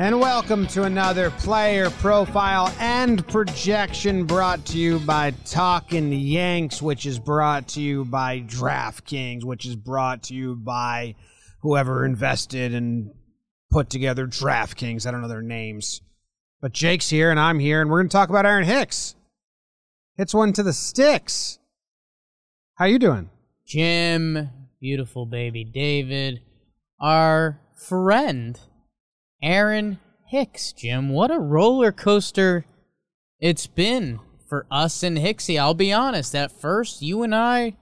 And welcome to another player profile and projection brought to you by Talking Yanks, which is brought to you by DraftKings, which is brought to you by whoever invested and put together DraftKings. I don't know their names. But Jake's here and I'm here, and we're going to talk about Aaron Hicks. Hits one to the sticks. How you doing? Jim, beautiful baby David, our friend Aaron Hicks, Jim. What a roller coaster it's been for us and Hicksy. I'll be honest, at first, you and I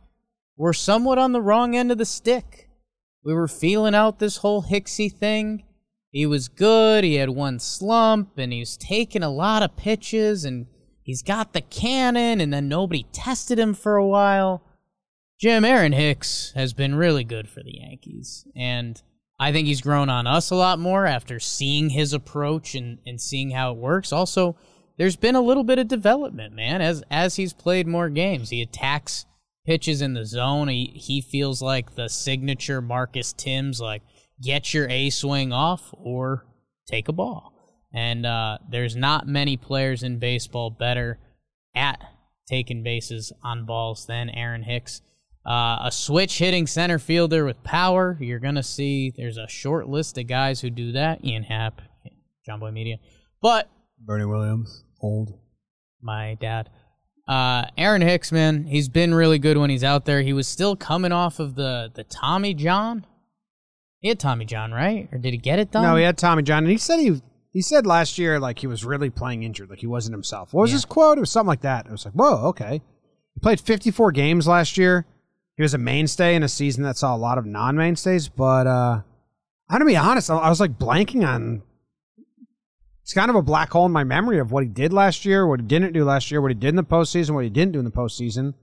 were somewhat on the wrong end of the stick. We were feeling out this whole Hicksy thing. He was good, he had one slump, and he was taking a lot of pitches, and he's got the cannon, and then nobody tested him for a while. Jim Aaron Hicks has been really good for the Yankees, and I think he's grown on us a lot more after seeing his approach and, and seeing how it works. Also, there's been a little bit of development, man, as as he's played more games. He attacks pitches in the zone. He he feels like the signature Marcus Thames, like get your A swing off or take a ball. And uh, there's not many players in baseball better at taking bases on balls than Aaron Hicks. Uh, a switch hitting center fielder with power. You're going to see there's a short list of guys who do that. Ian Happ, Jomboy Media. But Bernie Williams, old. my dad. Uh, Aaron Hicks, man, he's been really good when he's out there. He was still coming off of the, the Tommy John. He had Tommy John, right? Or did he get it done? No, he had Tommy John, and he said he he said last year like he was really playing injured, like he wasn't himself. What was Yeah. his quote? It was something like that. It was like, whoa, okay. He played 54 games last year. He was a mainstay in a season that saw a lot of non-mainstays, but uh I'm gonna be honest, I was like blanking on. It's kind of a black hole in my memory of what he did last year, what he didn't do last year, what he did in the postseason, what he didn't do in the postseason.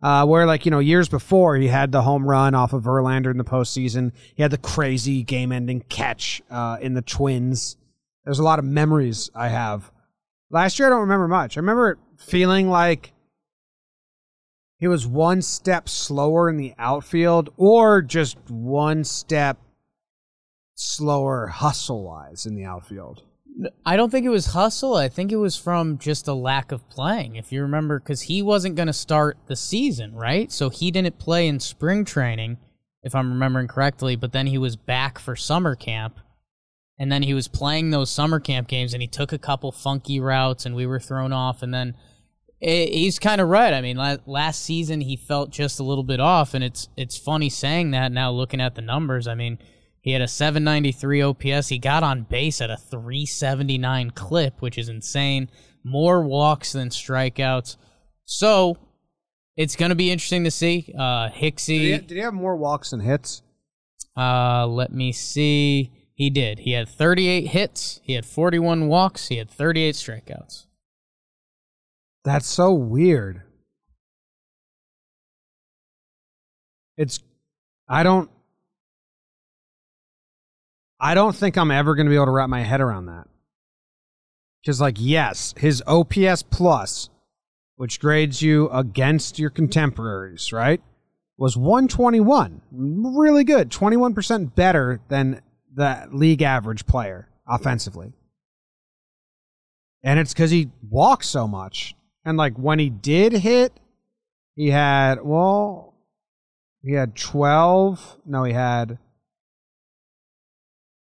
Uh, where like you know years before he had the home run off of Verlander in the postseason, he had the crazy game-ending catch uh, in the Twins. There's a lot of memories I have. Last year I don't remember much. I remember feeling like he was one step slower in the outfield, or just one step slower hustle-wise in the outfield. I don't think it was hustle. I think it was from just a lack of playing. If you remember, because he wasn't going to start the season, right? So he didn't play in spring training, if I'm remembering correctly. But then he was back for summer camp, and then he was playing those summer camp games, and he took a couple funky routes, and we were thrown off. And then eh, he's kind of right. I mean, la- last season he felt just a little bit off, and it's it's funny saying that now, looking at the numbers. I mean. He had a 793 OPS. He got on base at a 379 clip, which is insane. More walks than strikeouts. So it's going to be interesting to see. Uh, Did he, Hicksy, did he have more walks than hits? uh, let me see. He did. He had 38 hits. He had 41 walks. He had 38 strikeouts. That's so weird. It's I don't I don't think I'm ever going to be able to wrap my head around that. Cuz like yes, his OPS plus which grades you against your contemporaries, right? Was 121. Really good. 21% better than the league average player offensively. And it's because he walks so much. And like when he did hit, he had, well, he had 12. No, he had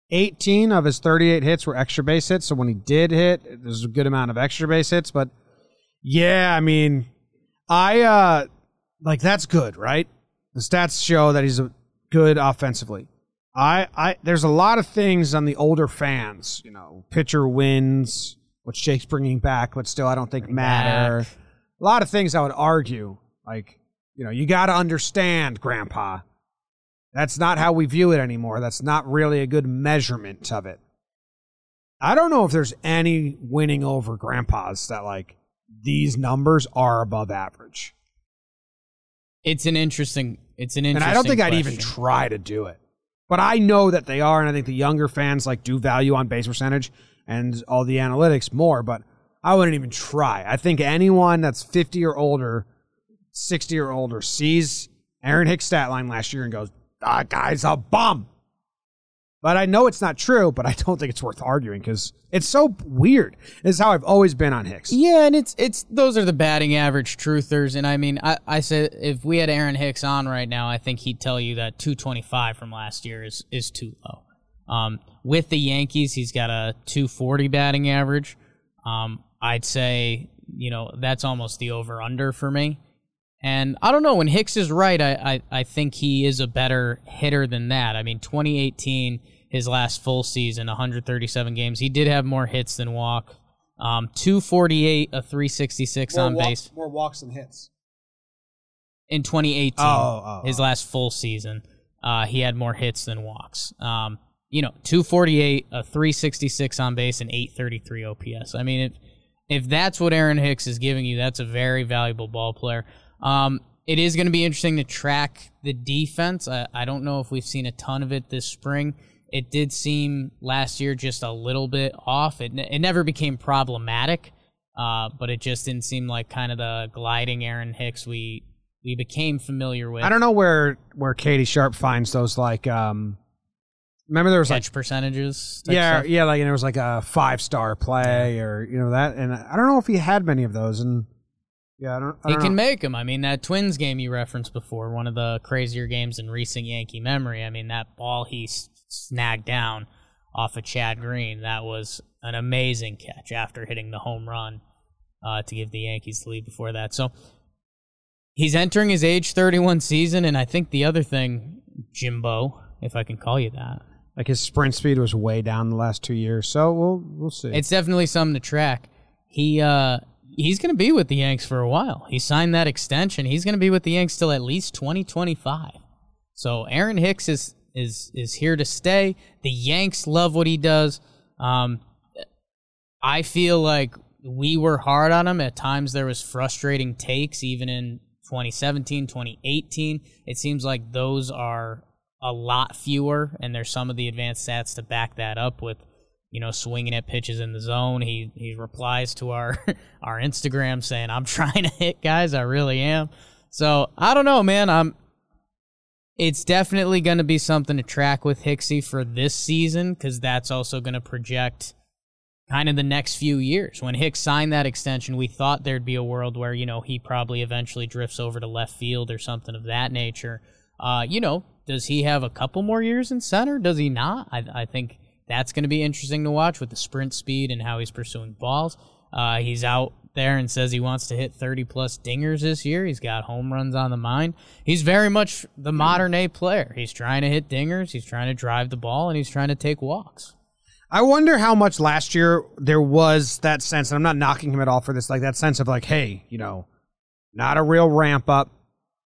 18 of his 38 hits were extra base hits. So when he did hit, there's a good amount of extra base hits. But yeah, I mean, I, uh, like, that's good, right? The stats show that he's good offensively. I, I there's a lot of things on the older fans, you know, pitcher wins, which Jake's bringing back, but still I don't think matter. back. A lot of things I would argue, like, you know, you got to understand, Grandpa. That's not how we view it anymore. That's not really a good measurement of it. I don't know if there's any winning over grandpas that like these numbers are above average. It's an interesting. It's an interesting. And. I don't think I'd even try to do it. But I know that they are, and I think the younger fans like do value on base percentage and all the analytics more, but I wouldn't even try. I think anyone that's 50 or older, 60 or older, sees Aaron Hicks' stat line last year and goes, that guy's a bum. But I know it's not true, but I don't think it's worth arguing because it's so weird. This is how I've always been on Hicks. Yeah, and it's it's those are the batting average truthers, and I mean, I I said if we had Aaron Hicks on right now, I think he'd tell you that 225 from last year is is too low. Um, with the Yankees, he's got a 240 batting average. Um, I'd say you know that's almost the over under for me. And I don't know when Hicks is right. I, I I think he is a better hitter than that. I mean, 2018, his last full season, 137 games, he did have more hits than walk. Um, 248, a 366 on base more walks than hits. in 2018. Oh, oh, his oh. last full season, uh, he had more hits than walks. Um, you know, 248, a 366 on base, and 833 OPS. I mean, if if that's what Aaron Hicks is giving you, that's a very valuable ball player. Um, it is going to be interesting to track the defense. I, I don't know if we've seen a ton of it this spring. It did seem last year just a little bit off. It, it never became problematic, uh, but it just didn't seem like kind of the gliding Aaron Hicks we we became familiar with. I don't know where where Katie Sharp finds those like um remember there was like catch percentages. yeah stuff. yeah like and there was like a five star play or you know that and I don't know if he had many of those and yeah I don't I He don't can know. make them. I mean, that Twins game you referenced before, one of the crazier games in recent Yankee memory. I mean, that ball he snagged down off of Chad Green, that was an amazing catch after hitting the home run uh, to give the Yankees the lead before that. So he's entering his age 31 season, and I think the other thing, Jimbo, if I can call you that, like his sprint speed was way down the last two years so we'll we'll see it's definitely something to track. He uh he's going to be with the Yanks for a while. He signed that extension. He's going to be with the Yanks till at least 2025. So Aaron Hicks is is is here to stay. The Yanks love what he does. Um I feel like we were hard on him at times there was frustrating takes even in 2017, 2018. It seems like those are a lot fewer and there's some of the advanced stats to back that up with you know, swinging at pitches in the zone. He he replies to our our Instagram saying, "I'm trying to hit guys. I really am." So I don't know, man. I'm. It's definitely going to be something to track with Hicksy for this season because that's also going to project kind of the next few years. When Hicks signed that extension, we thought there'd be a world where you know he probably eventually drifts over to left field or something of that nature. Uh, you know, does he have a couple more years in center? Does he not? I, I think that's going to be interesting to watch with the sprint speed and how he's pursuing balls. Uh, he's out there and says he wants to hit 30 plus dingers this year. He's got home runs on the mind. He's very much the modern A player. He's trying to hit dingers, he's trying to drive the ball, and he's trying to take walks. I wonder how much last year there was that sense, and I'm not knocking him at all for this, like that sense of like, hey, you know, not a real ramp up.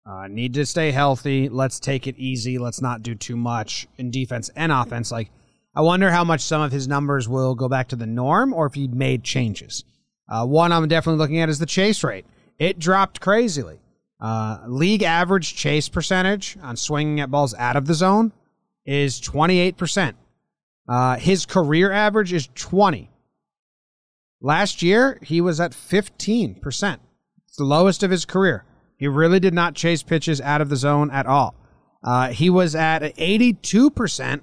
Uh, need to stay healthy. Let's take it easy. Let's not do too much in defense and offense. Like, I wonder how much some of his numbers will go back to the norm or if he made changes. Uh, one I'm definitely looking at is the chase rate. It dropped crazily. Uh, league average chase percentage on swinging at balls out of the zone is 28%. Uh, his career average is 20. Last year, he was at 15%. It's the lowest of his career. He really did not chase pitches out of the zone at all. Uh, he was at an 82%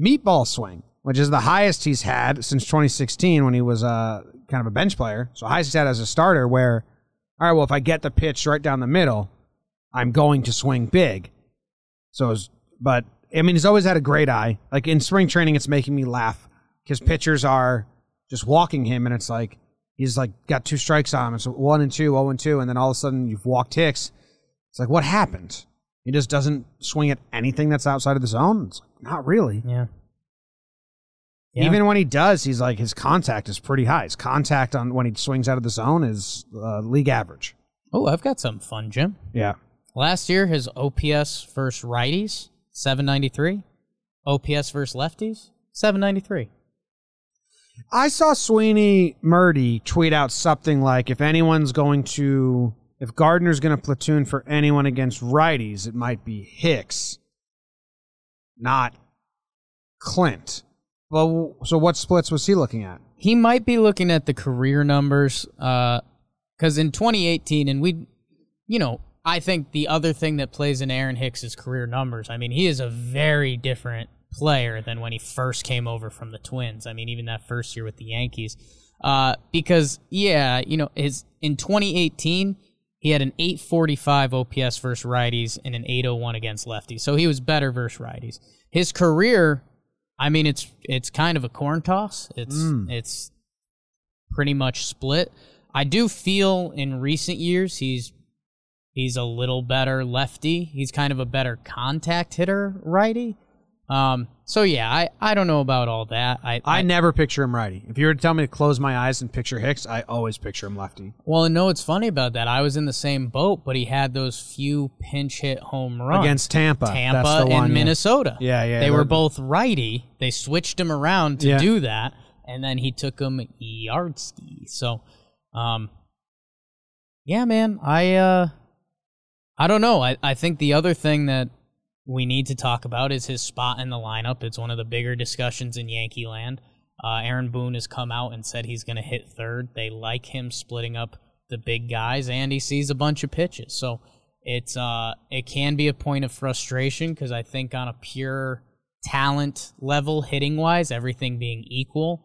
meatball swing, which is the highest he's had since 2016 when he was uh, kind of a bench player. So highest he's had as a starter where, all right, well, if I get the pitch right down the middle, I'm going to swing big. So, it's- but I mean, he's always had a great eye. Like in spring training, it's making me laugh because pitchers are just walking him, and it's like he's like got two strikes on him. It's one and two, oh and two, and then all of a sudden you've walked Hicks. It's like what happened? He just doesn't swing at anything that's outside of the zone. It's like, not really. Yeah. Yeah. Even when he does, he's like his contact is pretty high. His contact on when he swings out of the zone is uh, league average. oh, I've got something fun, Jim. Yeah. Last year, his OPS versus righties, 793. OPS versus lefties, 793. I saw Sweeny Murti tweet out something like, "If anyone's going to, if Gardner's going to platoon for anyone against righties, it might be Hicks, not Clint." Well, so what splits was he looking at? He might be looking at the career numbers uh, because in 2018, and we, you know, I think the other thing that plays in Aaron Hicks's career numbers, I mean, he is a very different player than when he first came over from the Twins. I mean, even that first year with the Yankees. Uh, because, yeah, you know, his in 2018, he had an 845 OPS versus righties and an 801 against lefties. So he was better versus righties. His career, I mean, it's it's kind of a corn toss. It's it's pretty much split. I do feel in recent years he's he's a little better lefty. He's kind of a better contact hitter righty. Um, so yeah, I, I don't know about all that. I, I never picture him righty. If you were to tell me to close my eyes and picture Hicks, I always picture him lefty. well, and know what's funny about that? I was in the same boat, but he had those few pinch hit home runs Against Tampa. Tampa and one. Minnesota. Yeah, yeah, They were both righty. They switched him around to Yeah. do that, and then he took him yard ski. So, um, yeah, man, I uh, I don't know. I I think the other thing that we need to talk about is his spot in the lineup. It's one of the bigger discussions in Yankee land. Uh, Aaron Boone has come out and said he's going to hit third. They like him splitting up the big guys, and he sees a bunch of pitches. So it's uh, it can be a point of frustration because I think on a pure talent level, hitting wise, everything being equal,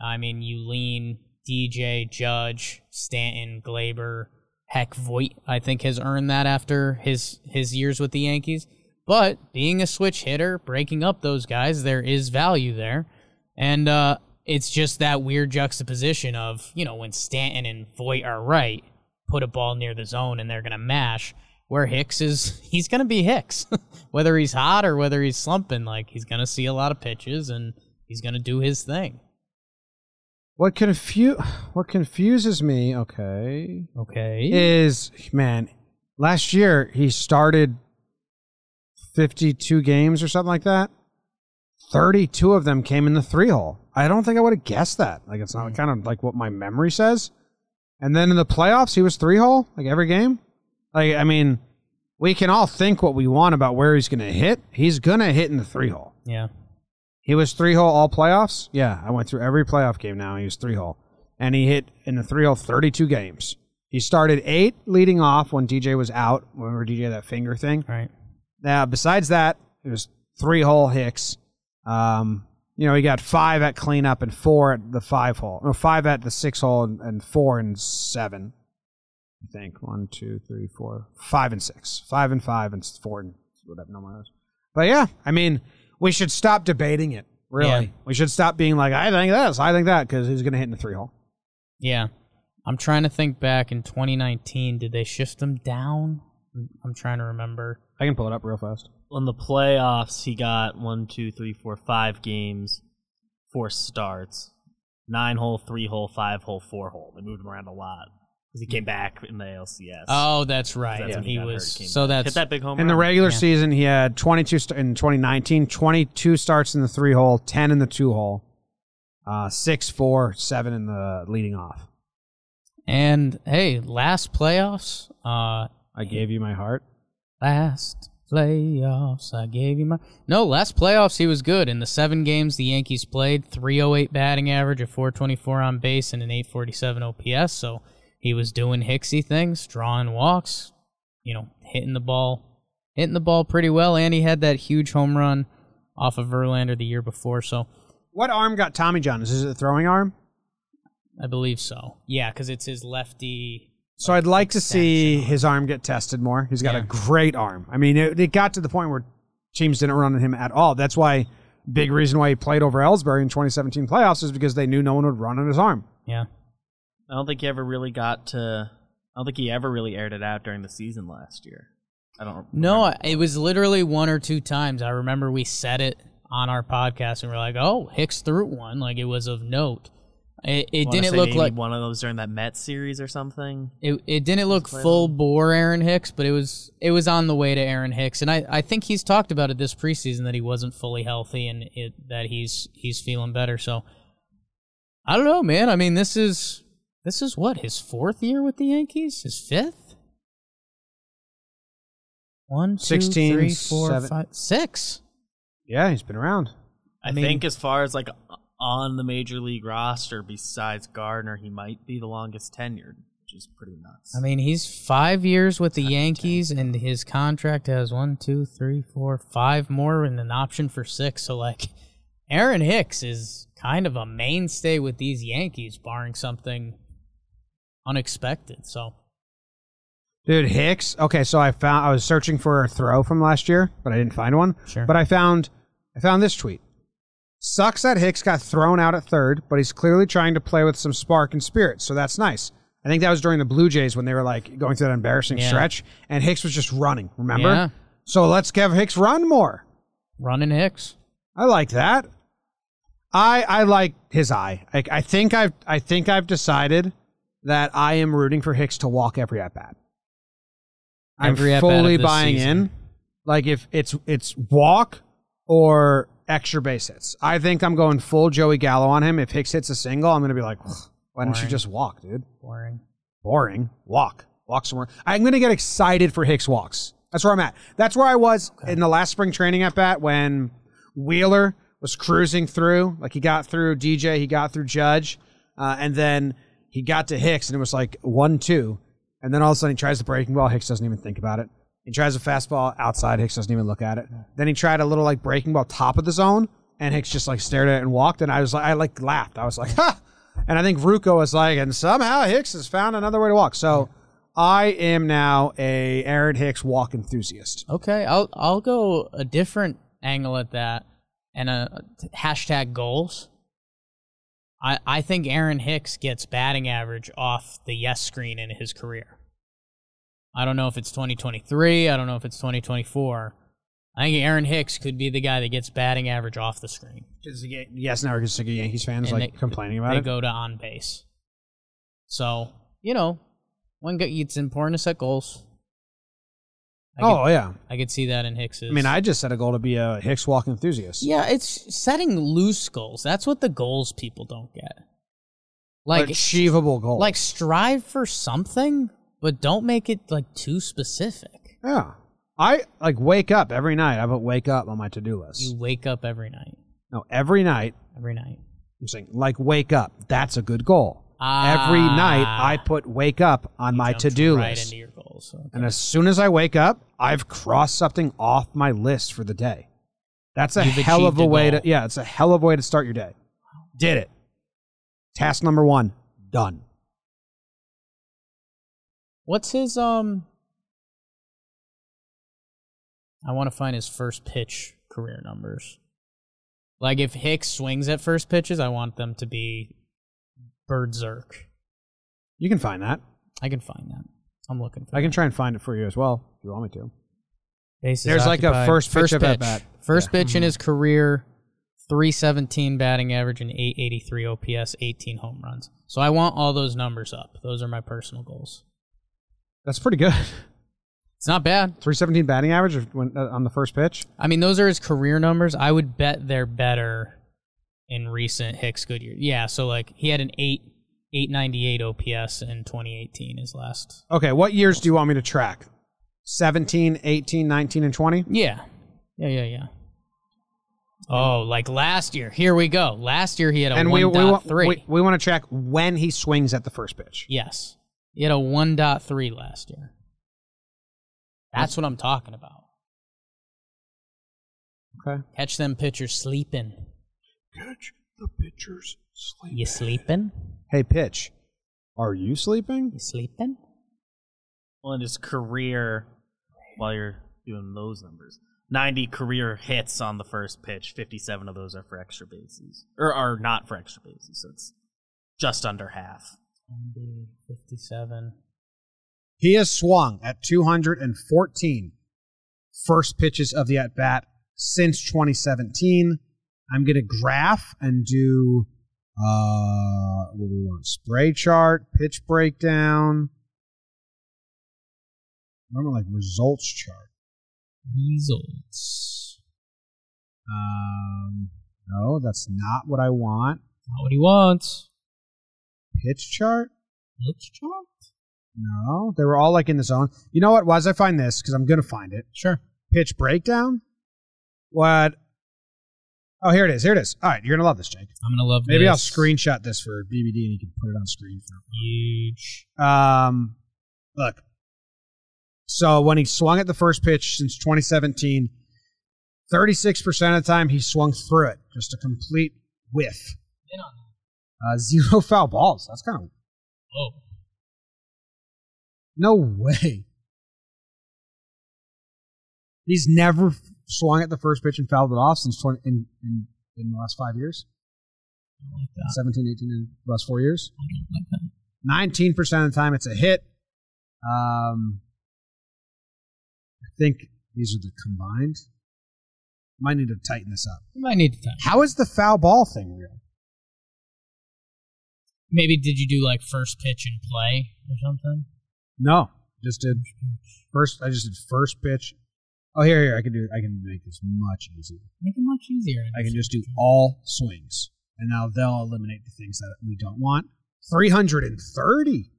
I mean, you lean DJ, Judge, Stanton, Gleyber, heck, Voit. I think has earned that after his his years with the Yankees. But being a switch hitter, breaking up those guys, there is value there, and uh, it's just that weird juxtaposition of you know when Stanton and Voit are right, put a ball near the zone and they're gonna mash. Where Hicks is, he's gonna be Hicks, whether he's hot or whether he's slumping. Like he's gonna see a lot of pitches and he's gonna do his thing. What confu- what confuses me, okay, Okay. is man, last year he started 52 games or something like that. 32 of them came in the three hole. I don't think I would have guessed that. Like it's not hmm. kind of like what my memory says. And then in the playoffs, he was three hole like every game. Like I mean, we can all think what we want about where he's going to hit. He's going to hit in the three hole. yeah. He was three hole all playoffs. Yeah, I went through every playoff game now. He was three hole, and he hit in the three hole 32 games. He started eight leading off when DJ was out. Remember DJ that finger thing? Right. Now, besides that, it was three hole Hicks. Um, you know, he got five at cleanup and four at the five hole. No, five at the six hole and, and four and seven. I think one, two, three, four, five and six, five and five and four and whatever number it was. But yeah, I mean, we should stop debating it. Really, Yeah. we should stop being like, I think this, I think that, because he's going to hit in the three hole. Yeah. I'm trying to think back in 2019. Did they shift him down? I'm- I'm trying to remember. I can pull it up real fast. On the playoffs, he got one, two, three, four, five games, four starts, nine hole, three hole, five hole, four hole. They moved him around a lot because he came back in the ALCS. Oh, that's right. That's when he, got hurt, was. came So back. that's hit that big home In the regular Yeah. season, he had 22 st- in 2019, 22 starts in the three hole, 10 in the two hole, uh, six, four, seven in the leading off. and hey, last playoffs. Uh, I gave you my heart. Last playoffs, I gave you my. No, last playoffs he was good. In the seven games the Yankees played, 308 batting average, a 424 on base, and an 847 OPS. So he was doing Hicksy things, drawing walks, you know, hitting the ball, hitting the ball pretty well, and he had that huge home run off of Verlander the year before. So What arm got Tommy John? Is it a throwing arm? I believe so. Yeah, because it's his lefty. So I'd like to see his arm get tested more. He's got Yeah. a great arm. I mean, it, it got to the point where teams didn't run on him at all. That's why big reason why he played over Ellsbury in 2017 playoffs is because they knew no one would run on his arm. Yeah. I don't think he ever really got to. I don't think he ever really aired it out during the season last year. I don't. No, remember. I- it was literally one or two times. I remember we said it on our podcast and we're like, "Oh, Hicks threw it one." Like it was of note. It, it didn't say look maybe like one of those during that Mets series or something. it, it didn't look play full bore Aaron Hicks, but it was it was on the way to Aaron Hicks, and I, I think he's talked about it this preseason that he wasn't fully healthy and it, that he's he's feeling better. So I don't know, man. I mean, this is this is what his fourth year with the Yankees, his fifth. One, two, 16, three, four, seven- five, six. Yeah, he's been around. I, mean- think as far as like on the major league roster, besides Gardner, he might be the longest tenured, which is pretty nuts. I mean, he's five years with the Yankees, and his contract has one, two, three, four, five more, and an option for six. So, like, Aaron Hicks is kind of a mainstay with these Yankees, barring something unexpected. So, Dude, Hicks. Okay, so I found I was searching for a throw from last year, but I didn't find one. Sure. But I found I found this tweet. Sucks that Hicks got thrown out at third, but he's clearly trying to play with some spark and spirit, so that's nice. I think that was during the Blue Jays when they were like going through that embarrassing Yeah. stretch, and Hicks was just running. Remember? Yeah. So let's have Hicks run more. running Hicks. I like that. I I like his eye. I, I think I've I think I've decided that I am rooting for Hicks to walk every at bat. I'm Every at-bat of fully this buying season. in. Like if it's it's walk or extra base hits. I think I'm going full Joey Gallo on him. If Hicks hits a single, I'm going to be like, why don't you just walk, dude? Boring. Boring. Walk. Walk somewhere. I'm going to get excited for Hicks walks. That's where I'm at. That's where I was in the last spring training at bat when Wheeler was cruising through. Like he got through DJ, he got through Judge, uh, and then he got to Hicks, and it was like one two, and then all of a sudden he tries the breaking ball. Hicks doesn't even think about it. He tries a fastball outside. Hicks doesn't even look at it. Then he tried a little like breaking ball top of the zone, and Hicks just like stared at it and walked. And I was like, I like laughed. I was like, ha! And I think Ruco was like, and somehow Hicks has found another way to walk. So I am now a Aaron Hicks walk enthusiast. Okay, I'll I'll go a different angle at that and a hashtag goals. I I think Aaron Hicks gets batting average off the yes screen in his career. I don't know if it's 2023. I don't know if it's 2024. I think Aaron Hicks could be the guy that gets batting average off the screen. Yes, now we're just sick of Yankees fans And like they- complaining about they it. They go to on base. So you know, when go- it's important to set goals. I oh could, yeah, I could see that in Hicks's. I mean, I just set a goal to be a Hicks walk enthusiast. Yeah, it's setting loose goals. That's what the goals people don't get. Like achievable goals. like strive for something, but don't make it like too specific. yeah, I like wake up every night. I put wake up on my to do list. You wake up every night. no, every night Every night. I'm saying like wake up. That's a good goal. every night Ah. I put wake up on my to do right list. into your goals. Okay. And as soon as I wake up, I've crossed something off my list for the day. That's a You've hell of a a way to yeah, it's a hell of a way to start your day. Did it. Task number 1 done. What's his um I want to find his first pitch career numbers. Like if Hicks swings at first pitches, I want them to be berserk. You can find that. I can find that. I'm looking for I can that. try and find it for you as well if you want me to. Bases There's like a occupied. first pitch of at bat. First Yeah. pitch in his career, 317 batting average and 883 OPS, 18 home runs. So I want all those numbers up. Those are my personal goals. That's pretty good. It's not bad. 317 batting average when, uh, on the first pitch. I mean, those are his career numbers. I would bet they're better in recent Hicks Goodyear. Yeah, so like he had an 8 898 OPS in 2018 his last. Okay, what years do you want me to track? 17, 18, 19 and 20? Yeah. Yeah, yeah, yeah. Oh, like last year. Here we go. Last year he had a And we we, 1.3. want we, we want to track when he swings at the first pitch. Yes. He had a 1.3 last year. That's what I'm talking about. Okay. Catch them pitchers sleeping. Catch the pitchers sleep. You sleeping? Hey, pitch. Are you sleeping? You sleeping? Well, in his career, while you're doing those numbers, 90 career hits on the first pitch. 57 of those are for extra bases, or are not for extra bases. So it's just under half. 90, 57. He has swung at 214 first pitches of the at bat since 2017. I'm going to graph and do uh, what do we want? Spray chart, pitch breakdown. I don't like results chart. Results. Um, no, that's not what I want. Not what he wants. Pitch chart? Looks chart? No, they were all like in the zone. You know what? Why did I find this? Because I'm going to find it. Sure. Pitch breakdown? What? Oh, here it is. Here it is. All right, you're going to love this, Jake. I'm gonna love Maybe this. I'll screenshot this for BBD and you can put it on screen for Huge. Um, look. So when he swung at the first pitch since 2017, 36% of the time he swung through it, just a complete whiff. Uh, zero foul balls. That's kind of Whoa. no way. He's never swung at the first pitch and fouled it off since 20, in, in in the last five years, I like that. 17, 18, in the last four years. Like 19% of the time it's a hit. Um, I think these are the combined. Might need to tighten this up. You might need to tighten. How is the foul ball thing real? Maybe did you do like first pitch and play or something? No, just did first. I just did first pitch. Oh, here, here. I can do. I can make this much easier. Make it much easier. I can just do all swings, and now they'll eliminate the things that we don't want. Three hundred and thirty.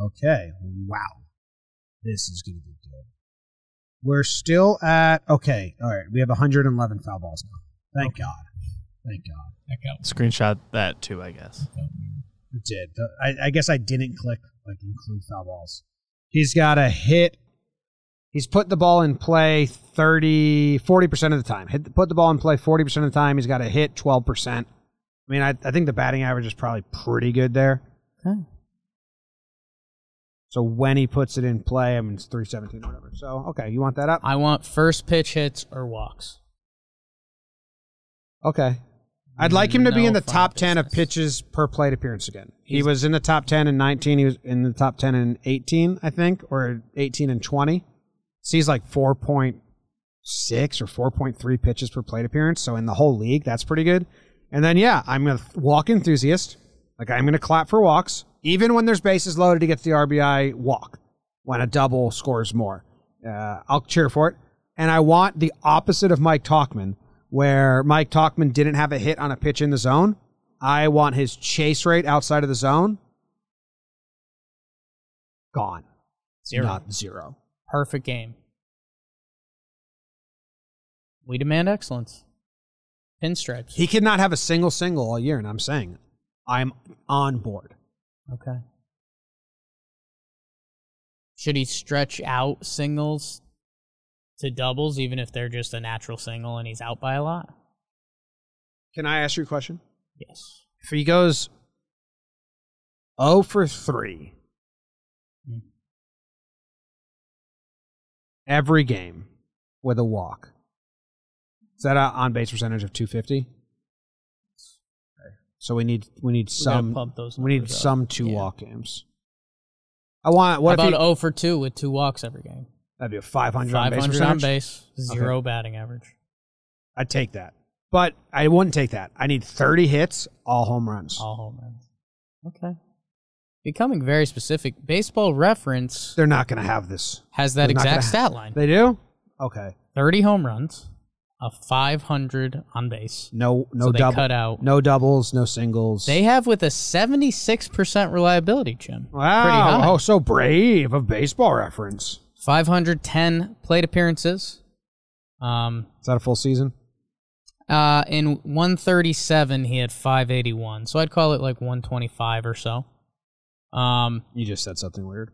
Okay. Wow. This is going to be good. We're still at okay. All right. We have 111 foul balls now. Thank God. Thank God. That got Screenshot that too, I guess. It did. I, I guess I didn't click like include foul balls. He's got a hit. He's put the ball in play 30, 40% of the time. Hit, put the ball in play 40% of the time. He's got a hit 12%. I mean, I, I think the batting average is probably pretty good there. Okay. So when he puts it in play, I mean, it's 317 or whatever. So, okay, you want that up? I want first pitch hits or walks. Okay. I'd like him to be in the top 10 of pitches per plate appearance again. He was in the top 10 in 19. He was in the top 10 in 18, I think, or 18 and 20. So he's like 4.6 or 4.3 pitches per plate appearance. So in the whole league, that's pretty good. And then, yeah, I'm a walk enthusiast. Like, I'm going to clap for walks. Even when there's bases loaded, he gets the RBI walk when a double scores more. Uh, I'll cheer for it. And I want the opposite of Mike Tauchman, where Mike Tauchman didn't have a hit on a pitch in the zone. I want his chase rate outside of the zone gone. Zero. Not zero. Perfect game. We demand excellence. Pinstripes. He could not have a single single all year, and I'm saying I'm on board. okay. Should he stretch out singles to doubles, even if they're just a natural single and he's out by a lot? Can I ask you a question? Yes. If he goes 0 for 3 Hmm. every game with a walk, is that an on base percentage of 250? So we need we need some pump those we need up. some two Yeah. walk games. I want what How about he, 0 for 2 with two walks every game? That'd be a 500, on base 500 on base, zero batting average. I'd take that. But I wouldn't take that. I need 30 hits, all home runs. All home runs. Okay. Becoming very specific, baseball reference They're not going to have this. has that They're exact stat line They do? Okay. 30 home runs, a 500 on base. No no So double cut out- no doubles, no singles. They have with a 76% reliability, Jim. Wow. Oh, so brave of baseball reference. 510 plate appearances. Um, Is that a full season? uh, in 137, he had 581. So I'd call it like 125 or so. Um, You just said something weird.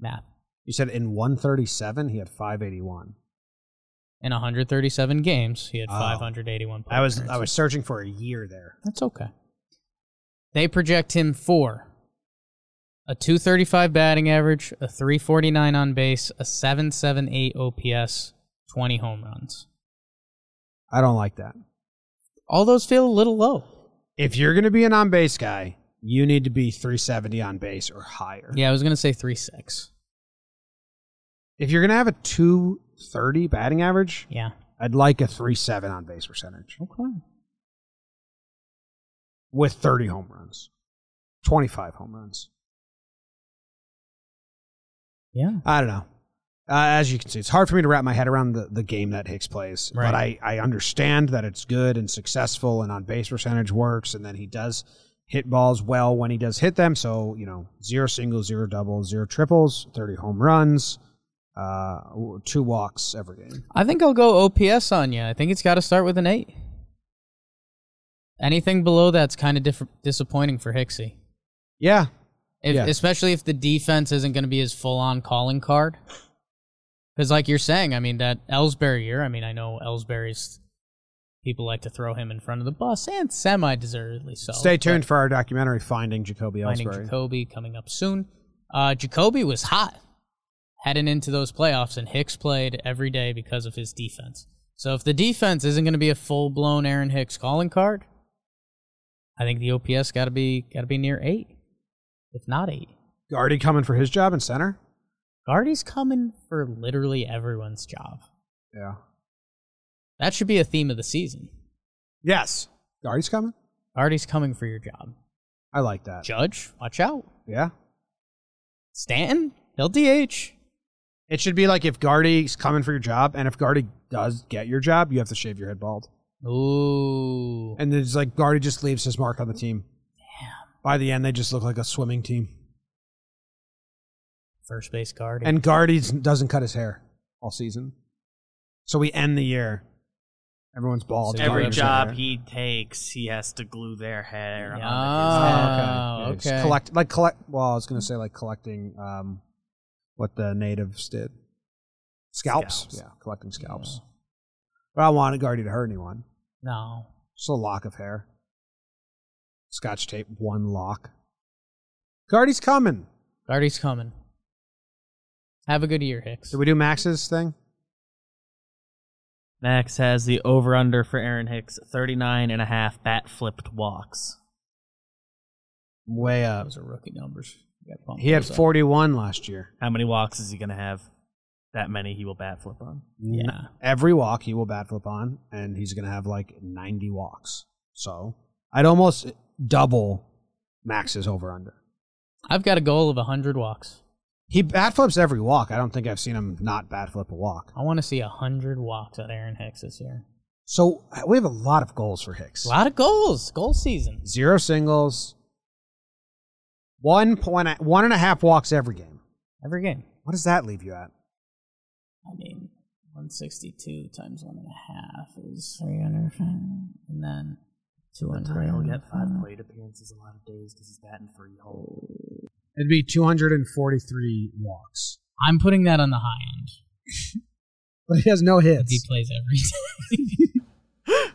math. You said in 137 he had 581. In 137 games, he had Oh. 581 I was I was searching for a year there. That's okay. They project him for a 235 batting average, a 349 on base, a 778 OPS, 20 home runs. I don't like that. All those feel a little low. If you're going to be an on base guy, you need to be 370 on base or higher. Yeah, I was going to say 3 6. If you're going to have a 230 batting average. Yeah. I'd like a three seven on base percentage Okay. with thirty home runs, twenty five home runs. Yeah. I don't know. Uh, as you can see, it's hard for me to wrap my head around the, the game that Hicks plays. But I, I understand that it's good and successful and on base percentage works. And then he does hit balls well when he does hit them. So, you know, zero singles, zero doubles, zero triples, 30 home runs, uh, two walks every game. I think I'll go OPS on you. I think it's got to start with an eight. Anything below that's kind of diff- disappointing for Hicksy. Yeah. If, Yeah. Especially if the defense isn't going to be his full on calling card. Because, like you're saying, I mean, that Ellsbury year, I mean, I know Ellsbury's people like to throw him in front of the bus, and semi deservedly so. Stay tuned for our documentary, Finding Jacoby Ellsbury. Finding. Jacoby coming up soon. Uh, Jacoby was hot heading into those playoffs, and Hicks played every day because of his defense. So if the defense isn't going to be a full blown Aaron Hicks calling card, I think the OPS got to be got to be near eight, if not eight. Guardy coming for his job in center? Guardy's coming for literally everyone's job. Yeah. That should be a theme of the season. Yes. Guardy's coming? Guardy's coming for your job. I like that. Judge, watch out. Yeah. Stanton, he'll DH. It should be like if Guardy's coming for your job, and if Guardy does get your job, you have to shave your head bald. Ooh. And it's like Guardy just leaves his mark on the team. By the end, they just look like a swimming team. First base Guardy. And Guardy doesn't cut his hair all season. So we end the year. Everyone's bald. So Every job he takes, he has to glue their hair Yeah. onto his head. Oh, Yeah, just okay. Collect like collect. Well, I was gonna say like collecting um, what the natives did. Scalps. Scalps. Yeah, collecting scalps. But I don't want Guardy to hurt anyone. no. Just a lock of hair. Scotch tape, one lock. Guardy's coming. Guardy's coming. Have a good year, Hicks. Did we do Max's thing? Max has the over under for Aaron Hicks 39 and a half bat flipped walks. Way up. Those are rookie numbers. You gotta bump He had those up. 41 last year. How many walks is he going to have? That many he will bat flip on. Yeah. Every walk he will bat flip on, and he's going to have like 90 walks. So I'd almost double Max's over under. I've got a goal of 100 walks. He bat flips every walk. I don't think I've seen him not bat flip a walk. I want to see 100 walks at Aaron Hicks this year. So we have a lot of goals for Hicks. A lot of goals. Goal season. Zero singles. One point, one and a half walks every game. Every game. What does that leave you at? I mean, 162 times one and a half is 300. And then 200. He'll get five plate appearances a lot of days because he's batting three hole. It'd be 243 walks. I'm putting that on the high end. But he has no hits. he hits. plays every day.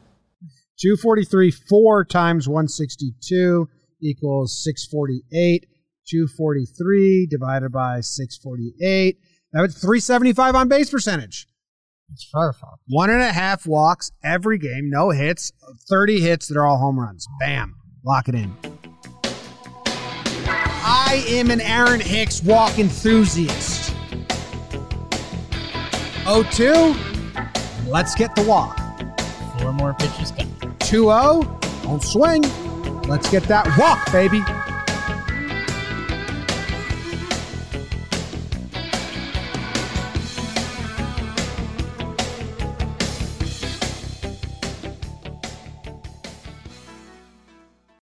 243, 4 times 162 equals 648. 243 divided by 648. That was 375 on base percentage. It's. One and a half walks every game, no hits, 30 hits that are all home runs. Bam. Lock it in. I am an Aaron Hicks walk enthusiast. 0 2, let's get the walk. Four more pitches coming. 2 0, don't swing. Let's get that walk, baby.